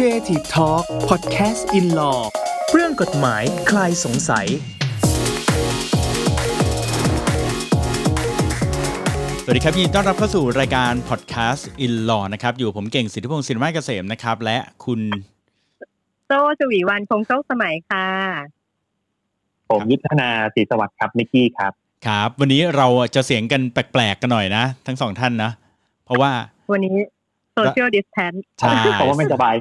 Creative Talk Podcast in Law เรื่องกฎหมายคลายสงสัย สวัสดีครับยินดีต้อนรับเข้าสู่รายการ Podcast in Law นะครับ อยู่ผมเก่งสิทธิพงศ์สินไม้เกษมนะครับ และคุณโซ่ชวีวันคงโชคสมัยค่ะ ผมยุทธนาศรีสวัสดิ์ครับนิกกี้ครับ ครับ วันนี้เราจะเสียงกันแปลกๆกันหน่อยนะ ทั้งสองท่านนะ เพราะว่าวันนี้ social distance ใช่เพราะว่าไม่สบาย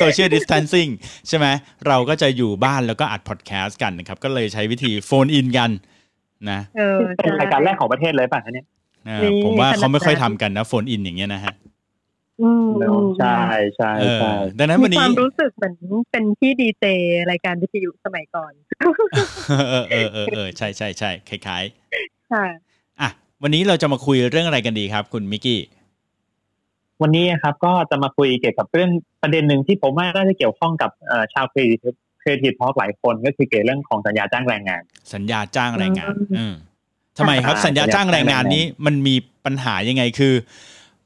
social distancing ใช่ไหมเราก็จะอยู่บ้านแล้วก็อัดพอดแคสต์กันนะครับ ก็เลยใช้วิธีโฟนอินกันนะเออเป็นรายการแรกของประเทศเลยป่ะเนี่ยเออนี่ผมว่าเขาไม่ค่อยขนาดนั้นทำกันนะโฟนอินอย่างเงี้ยนะฮะอืมใช่ใช่เออใช่ดังนั้นวันนี้มีความรู้สึกเหมือนเป็นพี่ดีเจรายการวิทยุสมัยก่อน เออเออเออเออใช่ใช่ใช่คล้ายค่ะๆอะวันนี้เราจะมาคุยเรื่องอะไรกันดีครับ คุณมิกกี้ วันนี้ครับก็จะมาคุยเกี่ยวกับเรื่องประเด็นหนึ่งที่ผมว่าน่าจะเกี่ยวข้องกับเอ่อชาว creative crea tive ทอหลายคนก็คือเกี่ยวกับเรื่องของสัญญาจ้างแรงงาน สัญญาจ้างแรงงาน อืมอืมทำไมครับอ่าสัญญาจ้างแรงงานนี้มันมีปัญหายังไงคือ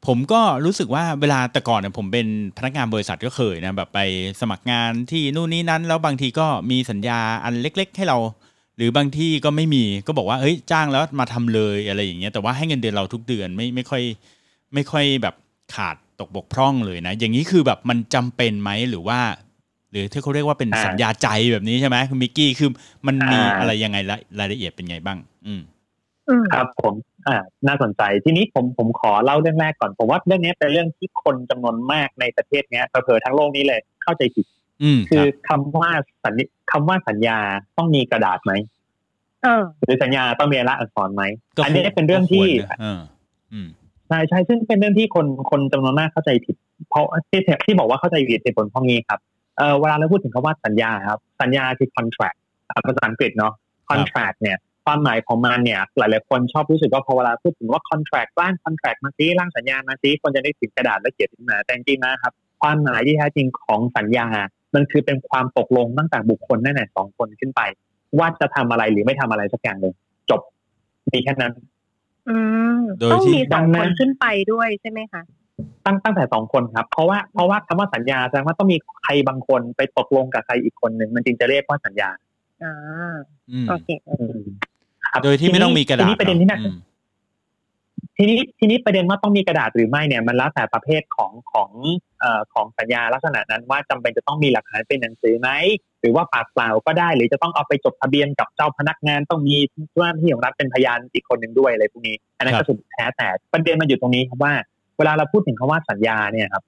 ผมก็รู้สึกว่าเวลาแต่ก่อนเนี่ยผมเป็นพนักงานบริษัทก็เคยนะแบบไปสมัครงานที่นู่นนี่นั้น แล้วบางทีก็มีสัญญาอันเล็ก ๆ ให้เรา หรือบางที่ก็ไม่มีก็บอกว่าเฮ้ยจ้างแล้วมาทำเลยอะไรอย่างเงี้ยแต่ว่าให้เงินเดือนเราทุกเดือนไม่ไม่ค่อย ไม่ค่อยแบบ ขาดตกบกพร่องเลยนะ อย่างนี้คือแบบมันจำเป็นไหมหรือว่า หรือที่เขาเรียกว่าเป็นอ่าสัญญาใจแบบนี้ใช่ไหมคุณมิกกี้คือมันมีอ่าอะไรยังไงละรายละเอียดเป็นไงบ้างอืมอืมครับผมอ่าน่าสนใจทีนี้ผมผมขอเล่าเรื่องแรกก่อนผมว่าเรื่องนี้เป็นเรื่องที่คนจำนวนมากในประเทศเนี้ยเผลอๆทั้งโลกนี้เลยเข้าใจผิดอืมคคืรัอบคำว่าสัญญคำว่าสัญญาต้องมีกระดาษไหมเออหรือสัญญาต้องมีลายลักษณ์อักษรไหมก็อันนี้เป็นเรื่องที่ ใช่ใช่ซึ่งเป็นเรื่องที่คนคนจำนวนมากเข้าใจผิด เพราะที่ที่บอกว่าเข้าใจผิดเหตุผลเพราะงี้ครับเออเวลาเราพูดถึงคำว่าสัญญาครับ สัญญาคือ contract ภาษาอังกฤษเนาะ contract เนี่ยความหมายของมันเนี่ย หลายๆคนชอบรู้สึกว่าพอเวลาพูดถึงว่า contract ร่าง contract มาซิร่างสัญญามาซิคนจะนึกถึงกระดาษและเขียนขึ้นมาแต่จริงนะครับ ความหมายที่แท้จริงของสัญญา มันคือเป็นความตกลงตั้งแต่บุคคลนั่นแหละสองคนขึ้นไป ว่าจะทำอะไรหรือไม่ทำอะไรสักอย่างหนึ่งจบมีแค่นั้น อืมโดยต้องที่มีสองดังนั้คน นขึ้นไปด้วยใช่ไหมคะตั้งตั้งแต่สองคนครับ เพราะว่าเพราะว่าคำว่าสัญญาแสดงว่าต้องมีใครบางคนไปตกลงกับใครอีกคนหนึ่งมันจึงจะเรียกว่าสัญญาอ่าอืมโอเคครับโดยที่ไม่ต้องมีกระดาษทีนี้ประเด็นที่น่า อืม ทีนี้ทีนี้ประเด็นว่าต้องมีกระดาษหรือไม่เนี่ยมันแล้วแต่ประเภทของของเอ่อของสัญญาลักษณะนั้นว่าจำเป็นจะต้องมีหลักฐานเป็นหนังสือไหม หรือว่าปากเปล่าก็ได้หรือจะต้องเอาไปจดทะเบียนกับเจ้าพนักงานต้องมีเจ้าหน้าที่ของรัฐเป็นพยานอีกคนหนึ่งด้วยอะไรพวกนี้ อันนั้นก็สุดแท้แต่ประเด็นมันอยู่ตรงนี้ครับว่า เวลาเราพูดถึงคำว่าสัญญาเนี่ยครับ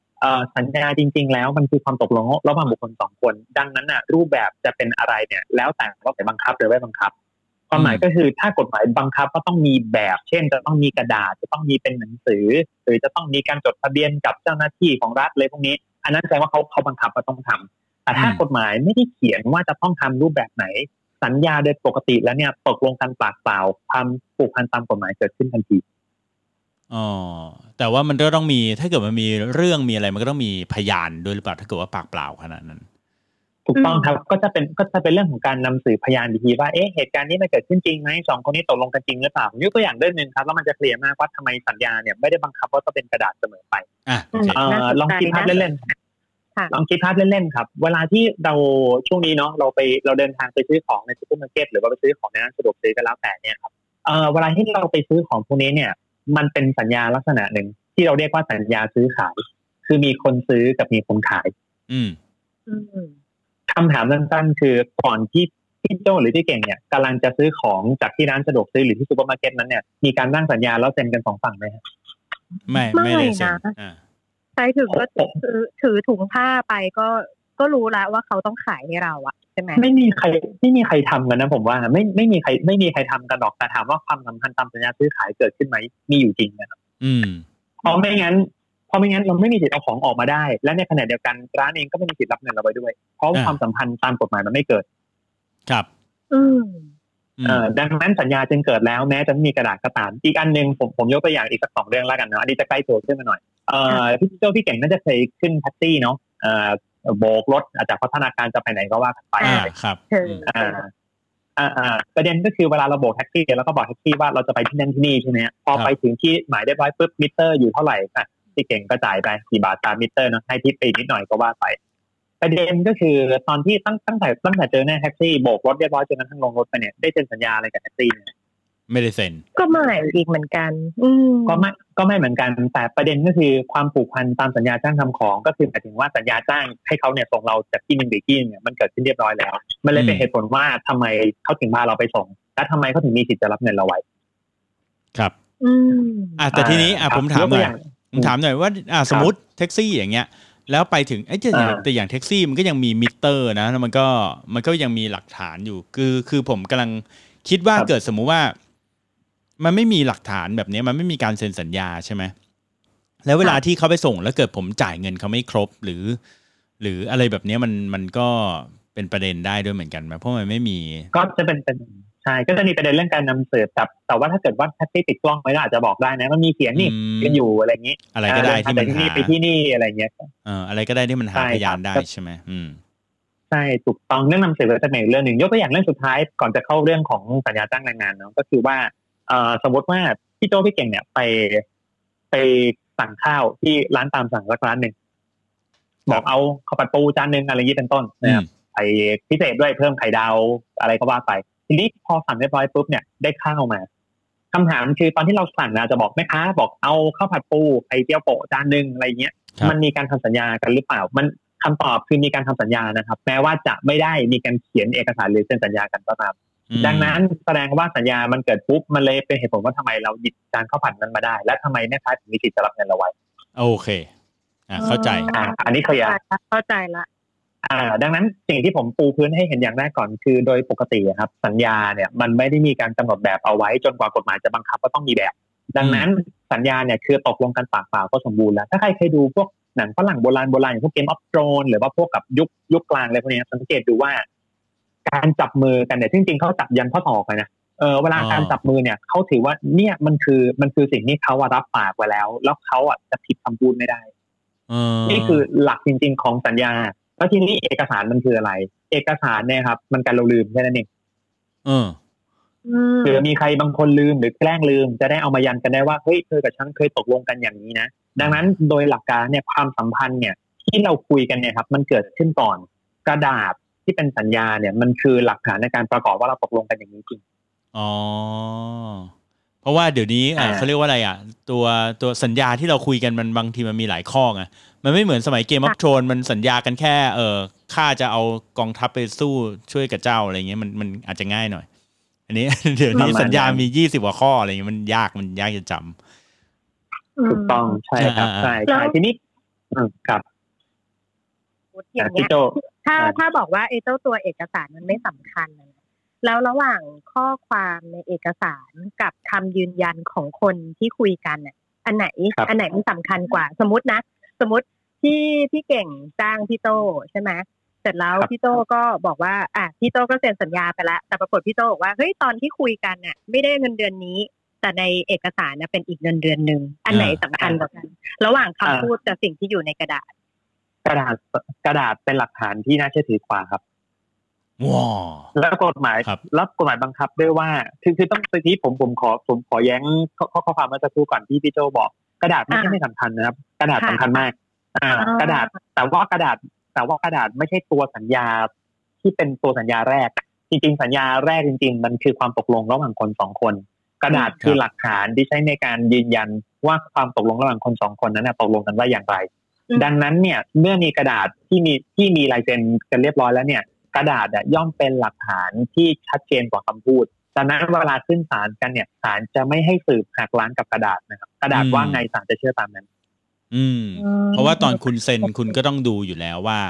สัญญาจริง ๆ แล้วมันคือความตกลงระหว่างบุคคลสองคน ดังนั้นน่ะรูปแบบจะเป็นอะไรเนี่ยแล้วแต่ว่าไปบังคับหรือไม่บังคับความหมายก็คือถ้ากฎหมายบังคับก็ต้องมีแบบ เช่น จะต้องมีกระดาษจะต้องมีเป็นหนังสือ หรือจะต้องมีการจดทะเบียนกับเจ้าหน้าที่ของรัฐเลยพวกนี้ อันนั้นแสดงว่าเขาเขาบังคับว่าต้องทำ แต่ถ้าอืมกฎหมายไม่ได้เขียนว่าจะต้องทำรูปแบบไหน สัญญาโดยปกติแล้วเนี่ยตกลงกันปากเปล่าความผูกพันตามกฎหมายเกิดขึ้นทันทีอ๋อแต่ว่ามันก็ต้องมีถ้าเกิดมันมีเรื่องมีอะไรมันก็ต้องมีพยานด้วยหรือเปล่าถ้าเกิดว่าปากเปล่าขนาดนั้น ถูกต้องครับก็จะเป็นก็จะเป็นเรื่องของการนำสืบพยานอีกทีว่าเอ๊ะเหตุการณ์นี้มันเกิดขึ้นจริงไหมสองคนนี้ตกลงกันจริงหรือเปล่าผมยกตัวอย่างเรื่องหนึ่งครับแล้วมันจะเคลียร์มากว่าทำไมสัญญาเนี่ยไม่ได้บังคับว่าต้องเป็นกระดาษเสมอไปอะโอเคเอ่อลองคิดภาพเล่นค่ะๆ ลองคิดภาพเล่นๆครับ เวลาที่เราช่วงนี้เนาะเราไปเราเดินทางไปซื้อของในซูเปอร์มาร์เก็ตหรือว่าไปซื้อของในร้านสะดวกซื้อก็แล้วแต่เนี่ยครับเอ่อเวลาที่เราไปซื้อของพวกนี้เนี่ย มันเป็นสัญญาลักษณะหนึ่งที่เราเรียกว่าสัญญาซื้อขาย คือมีคนซื้อกับมีคนขาย อืมอืมคำถามสั้นๆคือก่อนที่พี่โจหรือพี่เก่งเนี่ยกำลังจะซื้อของจากที่ร้านสะดวกซื้อหรือที่ซูเปอร์มาร์เก็ตนั้นเนี่ยมีการนั่งสัญญาแล้วเซ็นกันสองฝั่งไหมครับไม่ไม่ได้เซ็นไม่นะอ่า ใช่ถึงก็ถือถือถุงผ้าไปก็ก็รู้แล้วว่าเขาต้องขายให้เราอะใช่ไหมไม่มีใครไม่มีใครทำกันนะผมว่าไม่ไม่มีใคร ไม่มีใครทำกันหรอกแต่ถามว่าความสัมพันธ์ตามสัญญาซื้อขายเกิดขึ้นไหมมีอยู่จริงนะครับ อืมเพราะไม่งั้นเพราะไม่งั้นเราไม่มีสิทธิ์เอาของออกมาได้ และในขณะเดียวกันร้านเองก็ไม่มีสิทธิ์รับเงินเราไปด้วย เพราะว่าอ่าความสัมพันธ์ตามกฎหมายมันไม่เกิด ครับ อืมอืมเอ่อดังนั้นสัญญาจึงเกิดแล้วแม้จะไม่มีกระดาษกระตามอีกอันหนึ่งผมผมยกตัวอย่างอีกสักสองเรื่องแล้วกันเนาะอันนี้จะใกล้ตัวขึ้นมาหน่อย เอ่อพี่เจ้าพี่เก่งน่าจะเคยขึ้นแท็กซี่เนาะเอ่อโบกรถอาจจะพัฒนาการจะไปไหนก็ว่ากันไปอ่าครับเอออืมอ่าอ่าอ่าประเด็นก็คือเวลาเราโบกแท็กซี่แล้วก็บอกแท็กซี่ว่าเราจะไปที่นั่นที่นี่ใช่ไหมฮะพอครับไปถึงที่หมายเรียบร้อยปุ๊บมิเตอร์อยู่เท่าไหร่อะจพี่เก่งก็จ่ายไปกี่บาทตามมิเตอร์เนอะให้ทิปไปนิดหน่อยก็ว่าไปประเด็นก็คือตอนที่ตั้งตั้งแต่ตั้งแต่เจอหน้าแท็กซี่โบกรถเรียบร้อยจนกระทั่งลงรถไปเนี่ยได้เซ็นสัญญาอะไรกับแท็กซี่เนี่ย ไม่ได้เซ็น ก็ไม่อีกเหมือนกันอืมก็ไม่ก็ไม่เหมือนกัน แต่ประเด็นก็คือความผูกพันตามสัญญาจ้างทำของ ก็คือหมายถึงว่าสัญญาจ้างให้เขาเนี่ยส่งเราจากที่หนึ่งไปที่หนึงเนี่ยมันเกิดขึ้นเรียบร้อยแล้ว มันเลยเป็นอืมเหตุผลว่าทำไมเขาถึงพาเราไปส่ง และทำไมเขาถึงมีสิทธิ์จะรับเงินเราไว้ ครับอืมอะแต่ทีนี้อะครับผมถามหน่อยยกตัวอย่างผมถามหน่อยว่าอะสมมติแท็กซี่อย่างเงี้ยแล้วไปถึงไอ้ยแต่อย่างอ่าแต่อย่างแท็กซี่มันก็ยังมีมิเตอร์นะแล้วมันก็มันก็ยังมีหลักฐานอยู่ คือคือผมกำลังคิดว่าครับเกิดสมมุติว่า มันไม่มีหลักฐานแบบนี้มันไม่มีการเซ็นสัญญาใช่ไหมแล้วเวลาที่เขาไปส่งแล้วเกิดผมจ่ายเงินเขาไม่ครบหรือ หรืออะไรแบบเนี้ยมันมันก็เป็นประเด็นได้ด้วยเหมือนกันไหมเพราะมันไม่มี ก็จะเป็นเป็นใช่ก็จะมีประเด็นเรื่องการนำเสนอแต่แต่ว่าถ้าเกิดว่าแท็กซี่ติดกล้องไว้ก็อาจจะบอกได้นะมันมีเขียนนี่อืมกันอยู่อะไรอย่างนี้ อะไรก็ได้ที่มันที่นี่หาไปที่นี่อะไรอย่างเงี้ยเอ่ออะไรก็ได้ที่มันหาใช่พยานครับได้ใช่ไหมอืมใช่ถูกต้องเรื่องนำเสนอจะเป็นอีกเรื่องหนึ่งยกตัวอย่างเรื่องสุดท้ายก่อนจะเข้าเรื่องของสัญญาจ้างแรงงานเนาะก็คือว่าเอ่อ สมมติว่าพี่โจพี่เก่งเนี่ยไปไปสั่งข้าวที่ร้านตามสั่งสักร้านหนึ่งบอกเอาข้าวผัดปูจานหนึ่งอะไรอย่างนี้เป็นต้นนะครับไอ้พิเศษด้วยเพิ่มไข่ดาวอะไรก็ว่าไป ทีนี้พอสั่งเรียบร้อยปุ๊บเนี่ยได้ข้าวมาคำถามคือตอนที่เราสั่งนะจะบอกแม่ค้าบอกเอาข้าวผัดปูไข่เจียวโปะจานหนึ่งอะไรอย่างเงี้ยครับมันมีการทำสัญญากันหรือเปล่า มันคำตอบคือมีการทำสัญญานะครับ แม้ว่าจะไม่ได้มีการเขียนเอกสารหรือเซ็นสัญญากันก็ตามอืม ดังนั้นแสดงว่าสัญญามันเกิดปุ๊บมันเลยเป็นเหตุผลว่าทำไมเราหยิบจานข้าวผัดนั้นมาได้ และทำไมแม่ค้าถึงมีสิทธิ์จะรับเงินเราไว้โอเคอะเข้าใจอ่าอันนี้เคลียร์เข้าใจละอ่า ดังนั้นสิ่งที่ผมปูพื้นให้เห็นอย่างแรกก่อนคือโดยปกติอะครับ สัญญาเนี่ย มันไม่ได้มีการกำหนดแบบเอาไว้จนกว่ากฎหมายจะบังคับว่าต้องมีแบบ ดังนั้นสัญญาเนี่ยคือตกลงกันปากเปล่าก็สมบูรณ์แล้ว ถ้าใครเคยดูพวกหนังฝรั่งโบราณโบราณอย่างพวกเกมออฟโ o นหรือว่าพวกกับยุคยุคกลางอะไรพวกเนี้ยสังเกตดูว่า การจับมือกันเนี่ยจริงๆเขาจับยันข้อศอกเลยนะเออเวลาอ๋อการจับมือเนี่ยเขาถือว่าเนี่ยมันคือมันคือสิ่งที่เขาอะรับปากไว้แล้ว แล้วเขาอะจะผิดคำพูดไม่ได้เออนี่คือหลักจริง ๆ ของสัญญาแล้วทีนี้เอกสารมันคืออะไร เอกสารเนี่ยครับ มันการเราลืมแค่นั้นเองเอออืมหรือมีใครบางคนลืมหรือแกล้งลืม จะได้เอามายันกันได้ว่าเฮ้ยเธอกับฉันเคยตกลงกันอย่างนี้นะดังนั้นโดยหลักการเนี่ยความสัมพันธ์เนี่ย ที่เราคุยกันเนี่ยครับ มันเกิดขึ้นก่อน กระดาษ ที่เป็นสัญญาเนี่ยมันคือหลักฐานในการประกอบว่าเราตกลงกันอย่างนี้จริง อ๋อ เพราะว่าเดี๋ยวนี้อะอ่าเขาเรียกว่าอะไรอะ ตัวตัวสัญญาที่เราคุยกันมันบางทีมันมีหลายข้อไงมันไม่เหมือนสมัยเกมออฟโทนมันสัญญากันแค่ เออข้าจะเอากองทัพไปสู้ช่วยกับเจ้าอะไรเงี้ยมันมันอาจจะง่ายหน่อย อันนี้ เดี๋ยวนี้ประมาณสัญญานั้นมียี่สิบกว่าข้ออะไรเงี้ยมันยากมันยากจะจำถูกต้องใช่ครับอ่าใช่ใช่ทีนี้อืมครับอย่างพี่เงี้ยโจ ถ้าอ่าถ้าบอกว่าไอ้เจ้าตัวเอกสารมันไม่สำคัญนะแล้วระหว่างข้อความในเอกสารกับคำยืนยันของคนที่คุยกันน่ะ อันไหนครับอันไหนมันสำคัญกว่า สมมตินะ สมมติที่พี่เก่งจ้างพี่โตใช่ไหมเสร็จแล้วพี่โตก็บอกว่า อะพี่โตก็เซ็นสัญญาไปแล้วแต่ปรากฏพี่โตบอกว่าเฮ้ยตอนที่คุยกันน่ะ ไม่ได้เงินเดือนนี้ แต่ในเอกสารนะเป็นอีกเงินเดือนหนึ่งอันไหนสำคัญกว่ากัน ระหว่างคำอ่าพูดกับสิ่งที่อยู่ในกระดาษ กระดาษกระดาษเป็นหลักฐานที่น่าเชื่อถือกว่าครับว้าแล้วกฎหมายครับแล้วกฎหมายบังคับด้วยว่าคือคือต้องทีผมผมขอผมขอแย้งข้อข้อข้อความเมื่อสักครู่ก่อนที่พี่โจบอก กระดาษไม่ใช่อ่าไม่สำคัญนะครับ กระดาษค่ะสำคัญมากอ่าอ่า กระดาษแต่ว่ากระดาษแต่ว่ากระดาษไม่ใช่ตัวสัญญาที่เป็นตัวสัญญาแรก จริง ๆ สัญญาแรกจริง ๆ มันคือความตกลงระหว่างคนสองคน กระดาษคือหลักฐานที่ใช้ในการยืนยันว่าความตกลงระหว่างคนสองคนนั้นนะตกลงกันว่าอย่างไรอืม ดังนั้นเนี่ยเมื่อมีกระดาษที่มีที่มีลายเซ็นกันเรียบร้อยแล้วเนี่ย กระดาษอะย่อมเป็นหลักฐานที่ชัดเจนกว่าคำพูดดังนั้นเวลาขึ้นศาลกันเนี่ยศาลจะไม่ให้สืบหักล้างกับกระดาษนะครับ กระดาษว่าไงศาลจะเชื่อตามนั้น อืม เพราะว่าตอนคุณเซ็นคุณก็ต้องดูอยู่แล้วว่า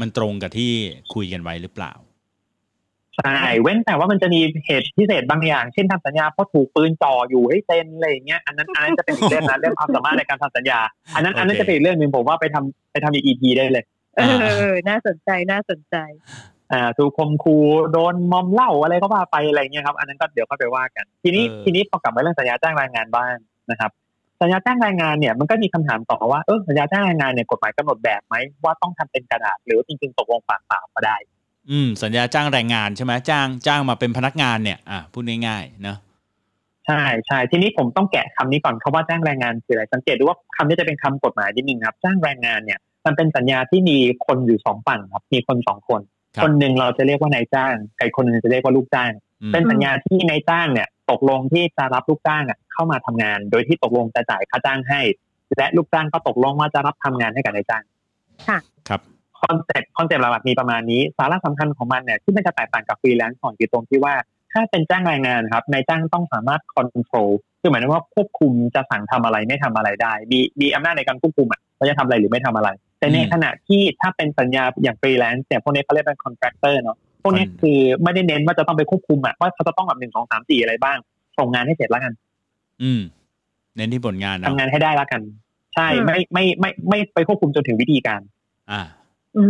มันตรงกับที่คุยกันไว้หรือเปล่า ใช่เว้นแต่ว่ามันจะมีเหตุพิเศษบางอย่าง เช่นทำสัญญาเพราะถูกปืนจ่ออยู่ให้เซ็นอะไรอย่างเงี้ยอันนั้นอันนั้นจะเป็นอีกเรื่องนะเรื่องความสามารถในการทำสัญญา อันนั้นอันนั้นโอเคจะเป็นอีกเรื่องหนึ่งผมว่าไปทำไปทำอีก EP ได้เลย เออ น่าสนใจน่าสนใจ อ่าถูกคมคูโดนมอมเหล้าอะไรก็ว่าไปอะไรเงี้ยครับ อันนั้นก็เดี๋ยวค่อยไปว่ากัน ทีนี้เออทีนี้พอกลับมาเรื่องสัญญาจ้างแรงงานบ้างนะครับสัญญาจ้างแรงงานเนี่ยมันก็มีคำถามต่อว่าเออสัญญาจ้างแรงงานเนี่ยกฎหมายกำหนดแบบไหมว่าต้องทำเป็นกระดาษหรือว่าจริงๆตกลงปากเปล่าก็ได้ อืม สัญญาจ้างแรงงานใช่ไหมจ้างจ้างมาเป็นพนักงานเนี่ย อะพูดง่ายๆเนอะใช่ใช่ทีนี้ผมต้องแกะคำนี้ก่อนคาว่าจ้างแรงงานคืออะไรสังเกตดูว่าคำนี้จะเป็นคำกฎหมายนิดนึงครับจ้างแรงงานเนี่ย มันเป็นสัญญาที่มีคนอยู่สองฝั่งครับ มีคนสองคนครับคนหนึ่งเราจะเรียกว่านายจ้างใครคนหนึ่งจะเรียกว่าลูกจ้างอืมเป็นสัญญาที่นายจ้างเนี่ย ตกลงที่จะรับลูกจ้างอะเข้ามาทำงาน โดยที่ตกลงจะจ่ายค่าจ้างให้ และลูกจ้างก็ตกลงว่าจะรับทำงานให้กับนายจ้างครับ concept concept หลักๆมีประมาณนี้ สาระสำคัญของมันเนี่ยที่มันจะแตกต่างกับฟรีแลนซ์ของคือตรงที่ว่า ถ้าเป็นจ้างแรงงานครับนายจ้างต้องสามารถ control คือหมายถึงว่าควบคุมจะสั่งทำอะไรไม่ทำอะไรได้ มีมีอำนาจในการควบคุมอะว่าจะทำอะไรหรือไม่ทำอะไร แต่ในอืมขณะที่ถ้าเป็นสัญญาอย่างฟรีแลนซ์เนี่ยพวกนี้เขาเรียกเป็น contractor เนาะพวกนี้ Con- คือไม่ได้เน้นว่าจะต้องไปควบคุมอะว่าเขาจะต้องแบบหนึ่งสองสามสี่อะไรบ้าง ส่งงานให้เสร็จแล้วกัน อืม เน้นที่ผลงานทำเนาะงานให้ได้แล้วกัน ใช่อืมไม่ไม่ไม่ไม่ไปควบคุมจนถึงวิธีการ อ่า อื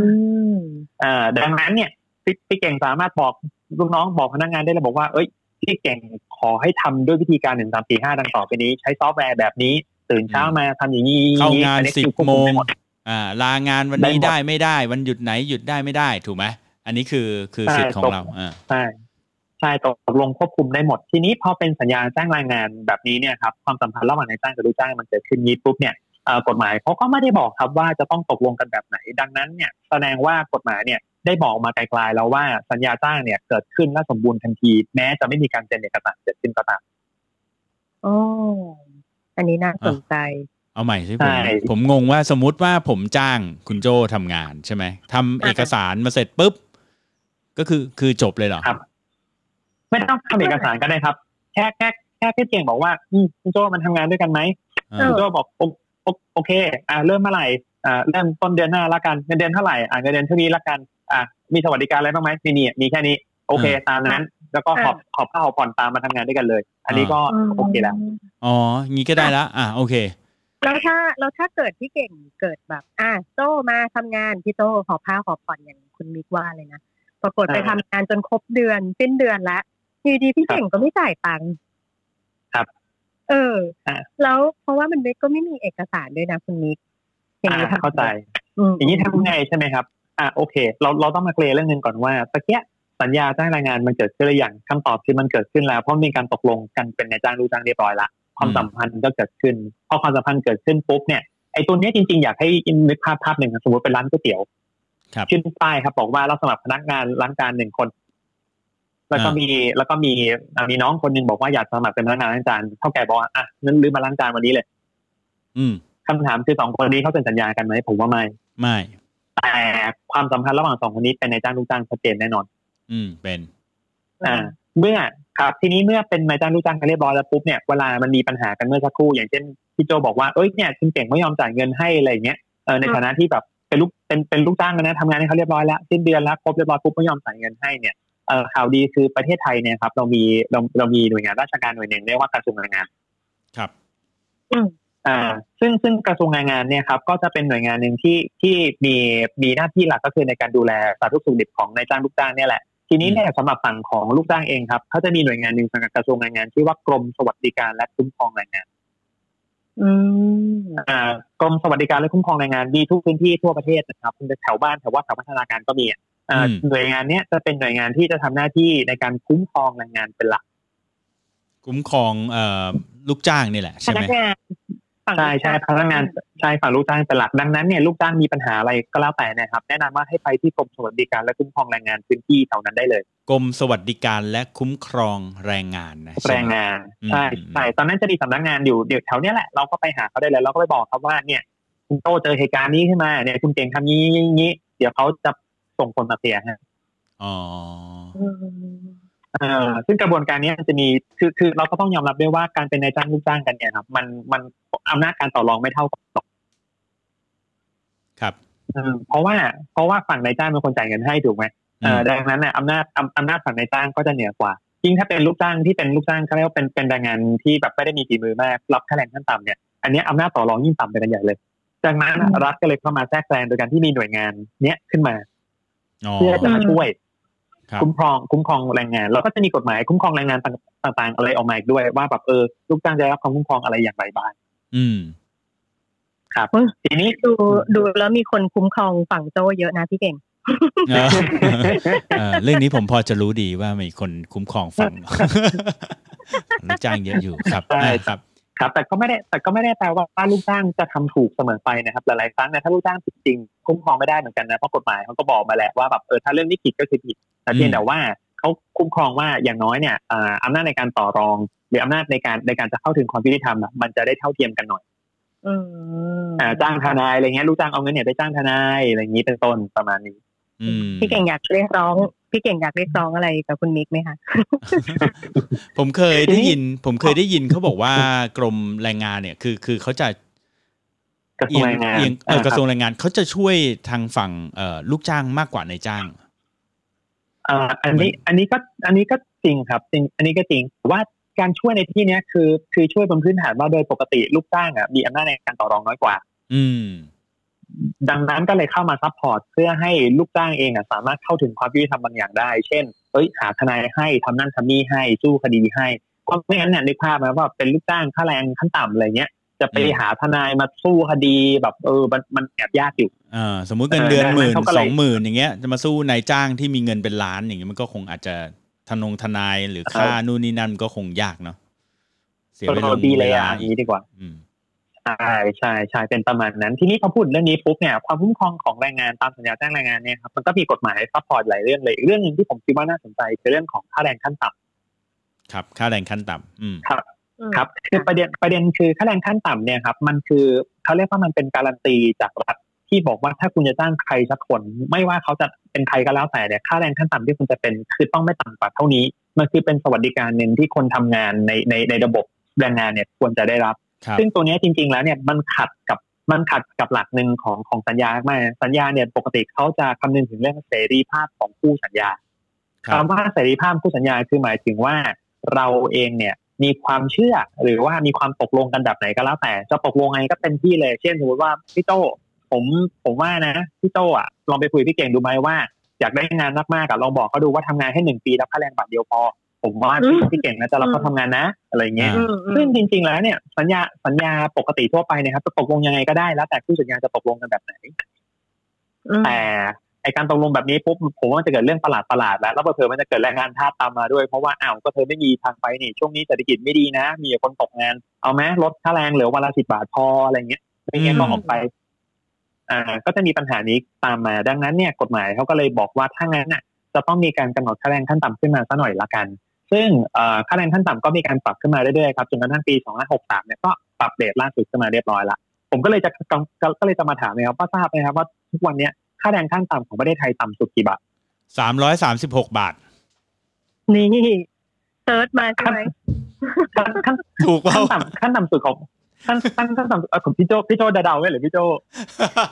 มอ่าดังนั้นเนี่ยพี่พี่เก่งสามารถบอกลูกน้องบอกพนักงานได้เลยบอกว่า เอ้ยพี่เก่งขอให้ทำด้วยวิธีการหนึ่งสามสี่ห้าดังต่อไปนี้ ใช้ซอฟต์แวร์แบบนี้ ตื่นเช้ามาทำอย่างนี้เข้างานอัสิบคือควบโมคุงได้หดอ่า ลางานวันนี้ได้หมดได้ไม่ได้ วันหยุดไหนหยุดได้ไม่ได้ถูกไหมอันนี้คือคือใช่สิทธิ์ของตกเราอ่าใช่ใช่ตกลงควบคุมได้หมดทีนี้พอเป็นสัญญาจ้างแรงงานแบบนี้เนี่ยครับความสัมพันธ์ระหว่างนายจ้างกับลูกจ้างมันเกิดขึ้นนี้ปุ๊บเนี่ยเอ่อ กฎหมายเขาก็ไม่ได้บอกครับว่าจะต้องตกลงกันแบบไหน ดังนั้นเนี่ยแสดงว่ากฎหมายเนี่ยได้บอกมาไกลๆแล้วว่าสัญญาจ้างเนี่ยเกิดขึ้นและสมบูรณ์ทันที แม้จะไม่มีการเซ็นเอกสารเกิดขึ้นก็ตามโอ้อันนี้น่าสนใจ เอาใหม่สิผใช่มผมงงว่าสมมุติว่าผมจ้างคุณโจทำงานใช่ไหมทำเอกสารมาเสร็จปุ๊บ ก็คือคือจบเลยเหรอครับไม่ต้องทำเอกสารก็ได้ครับ แค่แค่แค่พี่เก่งบอกว่า อืมคุณโจมันทำงานด้วยกันไหมอ่าเออคุณโจบอก โอโอโอเค อ่าเริ่มเมื่อไหร่อ่าเริ่มต้นเดือนหน้าละกันเงินเดือนเท่าไหร่อ่าเงินเดือนเท่านี้ละกันอ่ามีสวัสดิการอะไรบ้างไหมมีนี่มีแค่นี้ โอเคตามนั้น แล้วก็ขอบขอบผ้าขอบผ่อนตามมาทำงานด้วยกันเลย อันนี้ก็โอเคแล้วอ๋องี้ก็ได้ละอ่าโอเคแล้วถ้าแล้วถ้าเกิดพี่เก่งเกิดแบบ อะโต้มาทำงานพี่โต้ขอผ้าขอผ่อนอย่างคุณมิกว่าเลยนะปรากฏไปอ่าทำงานจนครบเดือนสิ้นเดือนแล้วอยู่ดีพี่เก่งก็ไม่จ่ายตังค์ครับ เอออ่าแล้วเพราะว่ามันก็ไม่มีเอกสารด้วยนะคุณมิกอย่างนี้อ่าทำเข้าใจอืมอย่างนี้ทำไงใช่ไหมครับ อ่าโอเค เราเราต้องมาเคลียร์เรื่องหนึงก่อนว่าตะเกียสัญญาจ้างแรงงานมันเกิดขึ้นหรือยังคำตอบคือมันเกิดขึ้นแล้ว เพราะมีการตกลงกันเป็นนายจ้างลูกจ้างเรียบร้อยละความสัมพันธ์ก็เกิดขึ้นพอความสัมพันธ์เกิดขึ้นปุ๊บเนี่ยไอ้ตัวเนี้ยจริงๆ อยากให้นึกภาพภาพหนึ่งนะสมมติเป็นร้านก๋วยเตี๋ยวครับขึ้นป้ายครับบอกว่าเราสมัครพนักงานล้างจานหนึ่งคน แล้วก็อ่ามีมีแล้วก็มีอ่ามีน้องคนหนึ่งบอกว่าอยากสมัครเป็นพนักงานล้างจานเท่าแก่บอกว่าอะงั้นลืมมาล้างจานวันนี้เลย อืมคำถามคือสองคนนี้เขาเซ็นสัญญากันไหมผมว่าไม่ไม่แต่ความสัมพันธ์ระหว่างสองคนนี้เป็นนายจ้างลูกจ้างชัดเจนแน่นอน อืมเป็น อ่า เมื่อครับ ทีนี้เมื่อเป็นนายจ้างลูกจ้างกันเรียบร้อยแล้วปุ๊บเนี่ยเวลามันมีปัญหากันเมื่อสักครู่อย่างเช่นพี่โจบอกว่าเอ้ยเนี่ยคุณเก่งไม่ยอมจ่ายเงินให้อะไรอย่างเงี้ยเออในฐานะที่แบบเป็นลูกเป็นเป็นลูกจ้างกันนะทำงานให้เขาเรียบร้อยแล้วสิ้นเดือนแล้วครบเรียบร้อยปุ๊บไม่ยอมจ่ายเงินให้เนี่ยเออ ข่าวดีคือประเทศไทยเนี่ยครับ เรามีเราเรามีหน่วยงานราชการหน่วยหนึ่งเรียกว่ากระทรวงแรงงาน ครับอืมอ่าซึ่งซึ่งกระทรวงแรงงานเนี่ยครับ ก็จะเป็นหน่วยงานหนึ่งที่ที่มีมีหน้าที่หลักก็คือในการดูแลสาธารณสุขดิบของนายจ้างลูกจ้างเนี่ยแหละทีนี้เนี่ยสำหรับฝั่งของลูกจ้างเองครับเขาจะมีหน่วยงานหนึ่งสังกัดกระทรวงแรงงานชื่อว่ากรมสวัสดิการและคุ้มครองแรงงานอืมอ่ากรมสวัสดิการและคุ้มครองแรงงานมีทุกพื้นที่ทั่วประเทศนะครับแถวบ้านแถววัดแถวพัฒนาการก็มีอะอ่าอืม หน่วยงานเนี้ยจะเป็นหน่วยงานที่จะทำหน้าที่ในการคุ้มครองแรงงานเป็นหลัก คุ้มครองเอ่อลูกจ้างนี่แหละพใช่ไหมนักงานฝั่งใช่ใช่พนักงานใช่ฝั่งลูกจ้างเป็นหลักดังนั้นเนี่ยลูกจ้างมีปัญหาอะไรก็แล้วแต่นะครับ แนะนำว่าให้ไปที่กรมสวัสดิการและคุ้มครองแรงงานพื้นที่แถวนั้นได้เลยกรมสวัสดิการและคุ้มครองแรงงานนะใช่แรไหมงงานอืมใช่ใช่ตอนนั้นจะมีสำนักงานอยู่เดี๋ยวแถวเนี้ยแหละเราก็ไปหาเขาได้เลยเราก็ไปบอกครับว่าเนี่ย คุณโตเจอเหตุการณ์นี้ขึ้นมาเนี่ยคุณเก่งทำนี้นี้นี้เดี๋ยวเขาจะ ส่งคนมาเคลียร์ฮะอ๋ออืมเออซึ่งกระบวนการเนี้ยมันจะมีคือคือเราก็ต้องยอมรับด้วยว่าการเป็นนายจ้างลูกจ้างกันเนี่ยครับ มันมันอำนาจการต่อรองไม่เท่ากันหรอกครับเออเพราะว่าเพราะว่าฝั่งนายจ้างเป็นคนจ่ายเงินให้ถูกไหมเอ่อดังนั้นเนี่ยอำนาจอำอำนาจฝั่งนายจ้างก็จะเหนือกว่ายิ่งถ้าเป็นลูกจ้างที่เป็นลูกจ้างเขาเรียกว่าเป็นเป็นแรงงานที่แบบไม่ได้มีฝีมือมากรับค่าแรงขั้นต่ำเนี่ยอันเนี้ยอำนาจต่อรองยิ่งต่ำไปกันใหญ่เลย ดังนั้นรัฐก็เลยเข้ามาแทรกแซงโดยการที่มีหน่วยงาน เนี้ยขึ้นมาอ๋อ เพื่อจะมาช่วยครับคุ้มครองคุ้มครองแรงงานแล้วก็จะมีกฎหมายคุ้มครองแรงงานต่าง ๆ อะไรออกมาอีกด้วยว่าแบบเออลูกจ้างจะได้รับความคุ้มครองอะไรอย่างไรบ้างอืม ครับทีนี้ดูดูแล้วมีคนคุ้มครองฝั่งโจเยอะนะพี่เก่งเออเออเรื่องนี้ผมพอจะรู้ดีว่ามีคนคุ้มครองฝั่งลูกจ้างเยอะอยู่ครับใช่อ่าครับ ครับแต่ก็ไม่ได้แต่ก็ไม่ได้แปลว่าว่าลูกจ้างจะทำถูกเสมอไปนะครับหลายๆครั้งเนะถ้าลูกจ้างผิดจริงคุ้มครองไม่ได้เหมือนกันนะเพราะกฎหมายเขาก็บอกมาแหละว่าแบบเออถ้าเรื่องนี้ผิดก็คือผิดแต่เพียงแต่ว่าเขาคุ้มครองว่าอย่างน้อยเนี่ยอ่าอำนาจในการต่อรอง หรืออำนาจในการในการจะเข้าถึงความยุติธรรมอะมันจะได้เท่าเทียมกันหน่อยอืมอ่าจ้างทนายอะไรเงี้ยลูกจ้างเอาเงินเนี่ยไปจ้างทนายอะไรอย่างนี้เป็นต้นประมาณนี้อืม พี่เก่งอยากเรียกร้อง พี่เก่งอยากเรียกร้องอะไรกับคุณมิกไหมคะผมเคยได้ยิน ผมเคยได้ยินเขาบอกว่ากรมแรงงานเนี่ย คือคือเขาจะกระทรวงแรงงานเอียงเอออ่ากระทรวงแรงงานเขาจะช่วยทางฝั่งเอ่อลูกจ้างมากกว่านายจ้างอ่าอันนี้อันนี้ก็อันนี้ก็จริงครับจริงอันนี้ก็จริงว่าการช่วยในที่เนี้ยคือ คือช่วยบนพื้นฐานว่าโดยปกติลูกจ้างอะมีอำนาจในการต่อรองน้อยกว่า อืม ดังนั้นก็เลยเข้ามา support เพื่อให้ลูกจ้างเองอะสามารถเข้าถึงความยุติธรรมบางอย่างได้ เช่นเฮ้ยหาทนายให้ทำนั่นทำนี่ให้สู้คดีให้เพราะไม่งั้นเนี่ยนึกภาพไหมว่าเป็นลูกจ้างค่าแรงขั้นต่ำอะไรเงี้ยจะไปอืมหาทนายมาสู้คดีแบบเออมันมันแอบยากอยู่อ่าสมมุติเงินเดือนเออหมื่นเขาก็เลยสองหมื่นอย่างเงี้ยจะมาสู้นายจ้างที่มีเงินเป็นล้านอย่างเงี้ยมันก็คงอาจจะทนงทนายหรือค่านู่นนี่นั่นก็คงยากเนาะเสียเวลาดีเลยเวอะลาอย่างนี้ดีกว่า อืม ใช่ใช่ใช่เป็นประมาณนั้น ทีนี้พอพูดเรื่องนี้ปุ๊บเนี่ยความคุ้มครองของแรงงานตามสัญญาจ้างแรงงานเนี่ยครับมันก็มีกฎหมาย support หลายเรื่องเลยอีกเรื่องหนึ่งที่ผมคิดว่าน่าสนใจคือเรื่องของค่าแรงขั้นต่ำครับ ค่าแรงขั้นต่ำอืมครับคือประเด็นประเด็นคือค่าแรงขั้นต่ำเนี่ยครับมันคือเขาเรียกว่ามันเป็นการันตีจากรัฐที่บอกว่าถ้าคุณจะจ้างใครสักคน ไม่ว่าเขาจะเป็นใครก็แล้วแต่เนี่ยค่าแรงขั้นต่ำที่คุณจะเป็นคือต้องไม่ต่ำกว่าเท่านี้ มันคือเป็นสวัสดิการหนึ่งที่คนทำงานในในในระบบแรงงานเนี่ยควรจะได้รับครับ ซึ่งตัวเนี้ยจริง ๆ แล้วเนี่ยมันขัดกับมันขัดกับหลักหนึ่งของของสัญญามากสัญญาเนี่ยปกติเขาจะคำนึงถึงเรื่องเสรีภาพของคู่สัญญาครับคำว่าเสรีภาพคู่สัญญาคือหมายถึงว่าเราเองเนี่ยมีความเชื่อหรือว่ามีความตกลงกันแบบไหนก็แล้วแต่ จะตกลงไงก็เป็นที่เลย เช่นสมมติว่าพี่โตผมผมว่านะพี่โตอะลองไปคุยพี่เก่งดูไหมว่า อยากได้งานมากๆอะลองบอกเขาดูว่าทำงานแค่หนึ่งปีแล้วค่าแรงบาทเดียวพอ ผมว่าพี่อืมพี่เก่งนะจะรับเขาทำงานนะ อะไรเงี้ยอ่าอืมอืมซึ่งจริง ๆ แล้วเนี่ย สัญญาสัญญาปกติทั่วไปเนะครับจะตกลงยังไงก็ได้แล้วแต่คู่สัญญาจะตกลงกันแบบไหนอืมแต่ไอการตกลงแบบนี้ปุ๊บผมว่ามันจะเกิดเรื่องประหลาดประหลาดๆแล้วแล้วเผื่อๆมันจะเกิดแรงงานทาสตามมาด้วยเพราะว่าอ้าวก็เธอไม่มีทางไปนี่ช่วงนี้เศรษฐกิจไม่ดีนะ มีแต่คนตกงาน เอาไหมลดค่าแรงเหลือวันละสิบาทพออะไรเงี้ยไม่งั้นก็ออกไป อ่า ก็จะมีปัญหานี้ตามมา ดังนั้นเนี่ยกฎหมายเขาก็เลยบอกว่าถ้างั้นน่ะ จะต้องมีการกำหนดค่าแรงขั้นต่ำขึ้นมาสักหน่อยละกัน ซึ่งเอ่อค่าแรงขั้นต่ำก็มีการปรับขึ้นมาเรื่อยๆครับจนกระทั่งปี 2563 เนี่ยก็ปรับเดทล่าสุดขึ้นมาเรียบร้อยละผมก็เลยจะก็ก็เลยจะมาถามนะครับว่าทราบไหมครับว่าทุกวันเนี้ยค่าแรงขั้นต่ำของประเทศไทยต่ำสุดกี่บาทสามร้อยสามสิบหกบาท นี่เซิร์ชมาใช่ไหมขั้นขั้นถูกเปล่าขั้นต่ำขั้นต่ำสุดของขั้นขั้นขั้นต่ำสุดเอ่อของพี่โจพี่โจเดาๆไว้หรือพี่โจ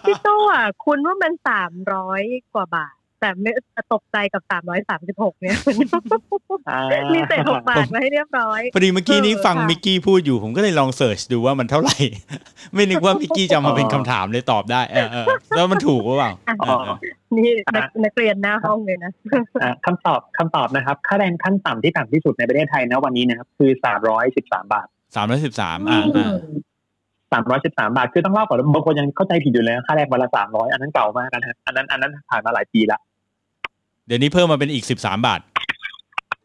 พี่โตอะคุณว่ามันสามร้อยกว่าบาท แต่ไม่ตกใจกับสามร้อยสามสิบหกเนี่ยอ่ามีเศษหกบาทมาให้เรียบร้อยพอดีเมื่อกี้นี้เออฟังค่ะมิกกี้พูดอยู่ผมก็เลยลองเสิร์ชดูว่ามันเท่าไหร่ ไม่นึกว่ามิกกี้จะเอามาเป็นคำถามเลยตอบได้เออเออแล้วมันถูกหรือเปล่าเออเออนี่นักนักเรียนหน้าห้องเลยนะอ่าคำตอบคำตอบนะครับ ค่าแรงขั้นต่ำที่ต่ำที่สุดในประเทศไทยนะวันนี้นะครับ คือ313บาทสามร้อยสิบสามอ่าอ่า313บาท คือต้องเล่าก่อนว่าบางคนยังเข้าใจผิดอยู่เลยนะค่าแรงวันละ300อันนั้นเก่ามากนะฮะอันนั้นอันนั้นผ่านมาหลายปีละ เดี๋ยวนี้เพิ่มมาเป็นอีกสิบสามบาท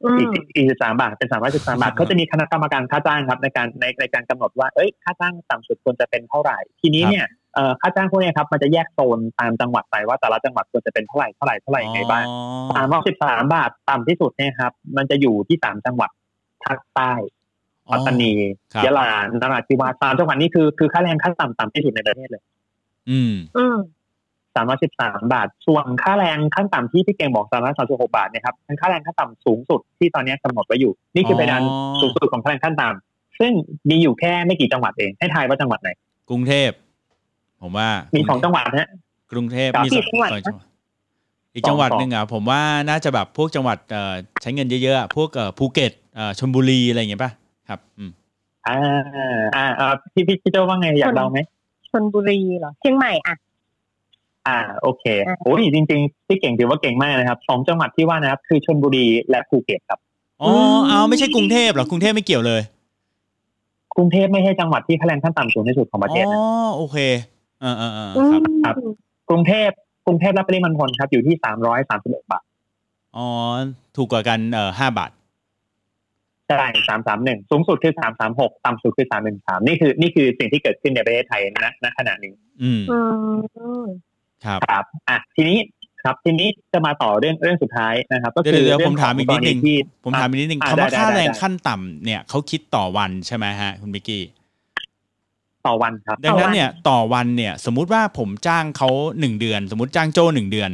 อือีกมอีก13บาทเป็น313บาทเขาจะมีคณะกรรมการค่าจ้างครับในการในในการกำหนดว่าเอ้ยค่าจ้างต่ำสุดควรจะเป็นเท่าไหร่ ทีนี้เนี่ยเอ่อค่าจ้างพวกเนี้ยครับมันจะแยกโซนตามจังหวัดไปว่าแต่ละจังหวัดควรจะเป็นเท่าไหร่เท่าไหร่เท่าไหร่ยังไงบ้างสามร้อยสิบสามบาทต่ำที่สุดเนี่ยครับ มันจะอยู่ที่สามจังหวัดภาคใต้ปัตตานีครับยะลานราธิวาสสามจังหวัดนี้คือคือค่าแรงขั้นต่ำต่ำที่สุดในประเทศเลย อืมอืมสามร้อยสิบสามบาท ส่วนค่าแรงขั้นต่ำที่พี่เก่งบอกสามร้อยสามสิบหกบาทเนี่ยครับเป็นค่าแรงขั้นต่ำสูงสุดที่ตอนนี้กำหนดไว้อยู่ นี่คืออเพดานสูงสุดของค่าแรงขั้นต่ำซึ่งมีอยู่แค่ไม่กี่จังหวัดเองให้ทายว่าจังหวัดไหนกรุงเทพผมว่ามีมีสองจังหวัดนะกรุงเทพครับมีสองกี่จังหวัดสองนะจังหวัดอีกจังหวัดสองหนึ่งอะผมว่าน่าจะแบบพวกจังหวัดเอ่อใช้เงินเยอะๆอะพวกเอ่อภูเก็ตเอ่อชลบุรีอะไรอย่างเงี้ยป่ะครับอืมอ่าอ่าอ่าพี่พี่พี่โจว่าไงอยากเดาไหมชนบุรีเหรอเชียงใหม่อะ อ่าโอเคอ่าโอ้ยจริงๆพี่เก่งถือว่าเก่งมากนะครับสองจังหวัดที่ว่านะครับ คือชลบุรีและภูเก็ตครับอ๋อเอาไม่ใช่กรุงเทพเหรอกรุงเทพไม่เกี่ยวเลย กรุงเทพไม่ใช่จังหวัดที่ค่าแรงขั้นต่ำสูงที่สุดของประเทศอ๋อนะโอเคเออเออเอออืครับมครับ กรุงเทพกรุงเทพและปริมณฑลครับอยู่ที่สามร้อยสามสิบเอ็ดบาทอ๋อถูกกว่ากันเอ่อห้าบาทใช่สามสามหนึ่งสูงสุดคือสามสามหกต่ำสุดคือสามหนึ่งสามนี่คือ นี่คือสิ่งที่เกิดขึ้นในประเทศไทยณณขณะนี้ อืมอืม ครับครับอะทีนี้ครับทีนี้จะมาต่อเรื่องเรื่องสุดท้ายนะครับ ก็เดี๋ยวคือเดี๋ยวเรื่ผมถามอีกนิดนึงที่ผมถามอีกนิดนึงอะคำว่าได้ค่าได้แรงได้ขั้นต่ำเนี่ยเขาคิดต่อวันใช่ไหมฮะคุณมิกกี้ต่อวันครับดังนั้นเนี่ยต่อวันเนี่ย สมมุติว่าผมจ้างเขาหนึ่งเดือน สมมติจ้างโจ้หนึ่งเดือน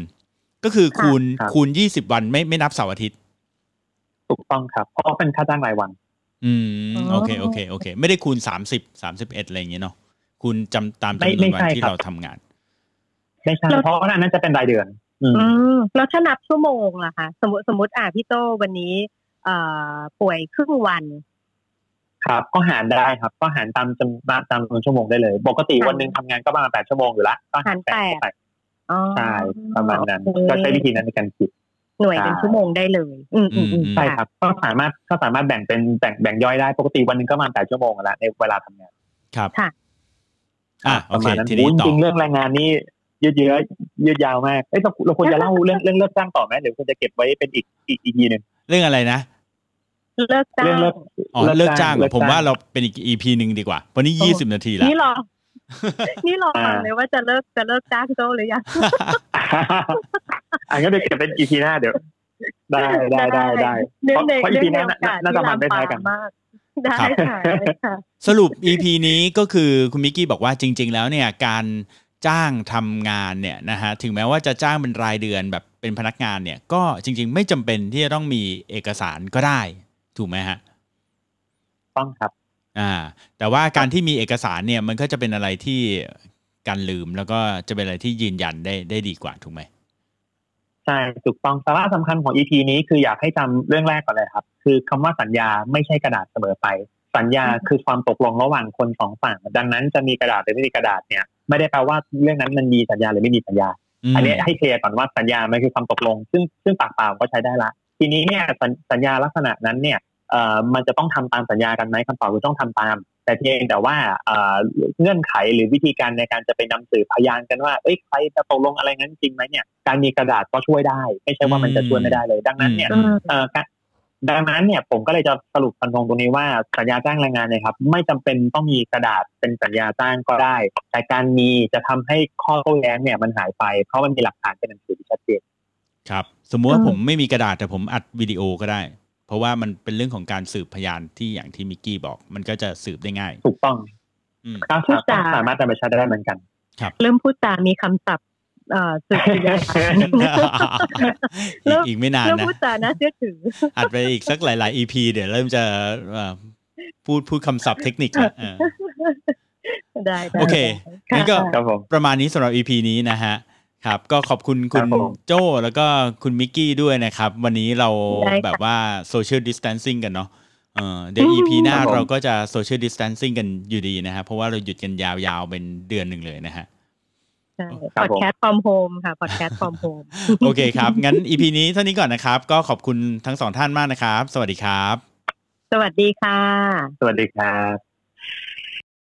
ก็คือคูณครับคูณยี่สิบวันไม่ไม่นับเสาร์อาทิตย์ถูกต้องครับเพราะว่าเป็นค่าจ้างรายวัน อืมอ๋อโอเคโอเคโอเค ไม่ได้คูณสามสิบสามสิบเอ็ดอะไรอย่างเงี้ยเนาะคูณจำตามไม่จำนวนวันไม่ใช่ที่ครับเราทำงาน ไม่ใช่เพราะว่าอันนั้นจะเป็นรายเดือนอืมอืมแล้วถ้านับชั่วโมงล่ะคะสมมติสมมติอะพี่โตวันนี้ เอ่อป่วยครึ่งวัน ครับ ก็หารได้ครับ ก็หารตามจำนวนตามจำนวนชั่วโมงได้เลย ปกติหารวันหนึ่งทำงานก็ประมาณแปดชั่วโมงอยู่ละก็หารแปดเข้าไปอ๋อใช่ประมาณนั้นโอเคก็ใช้วิธีนั้นในการคิดหน่วยเป็นใช่ชั่วโมงได้เลยอืมอืมอืมอืมใช่ครับ ก็สามารถก็สามารถแบ่งเป็นแบ่งแบ่งย่อยได้ ปกติวันหนึ่งก็ประมาณแปดชั่วโมงแล้วในเวลาทำงาน ครับ ค่ะ อะปโอระเคมาณนั้นทีนี้โอ้จต่อริงๆเรื่องแรงงานนี่ ยืดเยื้อยืดยาวมากเอ้ยเราเราควรจะเล่าเรื่องเรื่องเลิกจ้างต่อไหมหรือควรจะเก็บไว้เป็นอีกอีกอีกทีหนึ่งเรื่องอะไรนะเลิกจ้าเรื่องงเลิกอ๋อเลิกจ้างเหรอผมว่าเลิกเราเป็นอีก EP หนึ่งดีกว่าวันนี้ยี่สิบนาทีแล้วนี่รอนี่รอฟังอ่าเลยว่าจะเลิกจะเลิกจ้างโตหรือยังอันก็เดี๋ยวเก็บเป็นอีพีหน้าเดี๋ยวได้ได้ได้ได้เนื่องในเพราะ EP เนื่องในหน้าโอกาสน่าจะที่มันไม่ลำแพ้ปางกันมากได้ค่ะได้ค่ะสรุป EP นี้ก็คือคุณมิกกี้บอกว่าจริง ๆ แล้วเนี่ยการ จ้างทำงานเนี่ยนะฮะถึงแม้ว่าจะจ้างเป็นรายเดือนแบบเป็นพนักงานเนี่ยก็จริง ๆ ไม่จำเป็นที่จะต้องมีเอกสารก็ได้ ถูกไหมฮะต้องครับอ่าแต่ว่าการที่มีเอกสารเนี่ยมันก็จะเป็นอะไรที่การลืมแล้วก็จะเป็นอะไรที่ยืนยันได้ได้ดีกว่าถูกไหมใช่ถูกต้องสาระสำคัญของ EP นี้คืออยากให้จำเรื่องแรกก่อนเลยครับ คือคำว่าสัญญาไม่ใช่กระดาษเสมอไป สัญญาคือความตกลงระหว่างคนสองฝั่ง ดังนั้นจะมีกระดาษหรือไม่มีกระดาษเนี่ย ไม่ได้แปลว่าเรื่องนั้นมันมีสัญญาหรือไม่มีสัญญามอันนี้ให้เคลียร์ก่อนว่าสัญญามันคือความตกลง ซึ่งซึ่งปากเปล่าก็ใช้ได้ละ ทีนี้เนี่ยสัญสัญญาลักษณะนั้นเนี่ยเอ่อมันจะต้องทำตามสัญญากันไหมคำตอบคือต้องทำตาม แต่เพียงแต่ว่าเอ่อเงื่อนไขหรือวิธีการในการจะไปนำสืบพยานกันว่าเอ้ยใครจะตกลงอะไรงั้นจริงไหมเนี่ยการมีกระดาษก็ช่วยได้ ไม่ใช่ว่ามันจะช่วยไม่ได้เลย ดังนั้นเนี่ยอืมเอ่อการ ดังนั้นเนี่ยผมก็เลยจะสรุปฟันธงตรงนี้ว่าสัญญาจ้างแรงงานเนยครับ ไม่จำเป็นต้องมีกระดาษเป็นสัญญาจ้างก็ได้ แต่การมีจะทำให้ข้อโต้แย้งเนี่ยมันหายไป เพราะมันมีหลักฐานเป็นหนังสือที่ชัดเจนครับ สมมุติว่าอืมผมไม่มีกระดาษแต่ผมอัดวิดีโอก็ได้ เพราะว่ามันเป็นเรื่องของการสืบพยานที่อย่างที่มิกกี้บอก มันก็จะสืบได้ง่าย ถูกต้องอืมก็พูดจาสามารถนำไปใช้ได้เหมือนกันเริ่มพูดจามีคำศัพท์ เอ่อสืบพยานอีกอีกไม่นานเริ่มนะพูดจาน่าเชื่อถืออัดไปอีกสักหลาย ๆ EP เดี๋ยวเริ่มจะเอ่อพูดพูดคำศัพท์เทคนิคละเออได้ได้โอเคได้งั้นก็ค่ะครับผมประมาณนี้สำหรับ EP นี้นะฮะครับ ก็ขอบคุณคุคณรับผมโจ้แล้วก็คุณมิกกี้ด้วยนะครับ วันนี้เราได้ค่ะแบบว่า social distancing กันเนาะเออเดี๋ยว EP หน้าครับผมเราก็จะ social distancing กันอยู่ดีนะครับเพราะว่าเราหยุดกันยาวๆ เป็นเดือนหนึ่งเลยนะฮะ ใช่ครัพบอดแคสต์ฟอร์มโฮมค่ะ Podcast from Homeโอเคครับ งั้น EP นี้เท่านี้ก่อนนะครับ ก็ขอบคุณทั้งสองท่านมากนะครับ สวัสดีครับ สวัสดีค่ะ สวัสดีครับ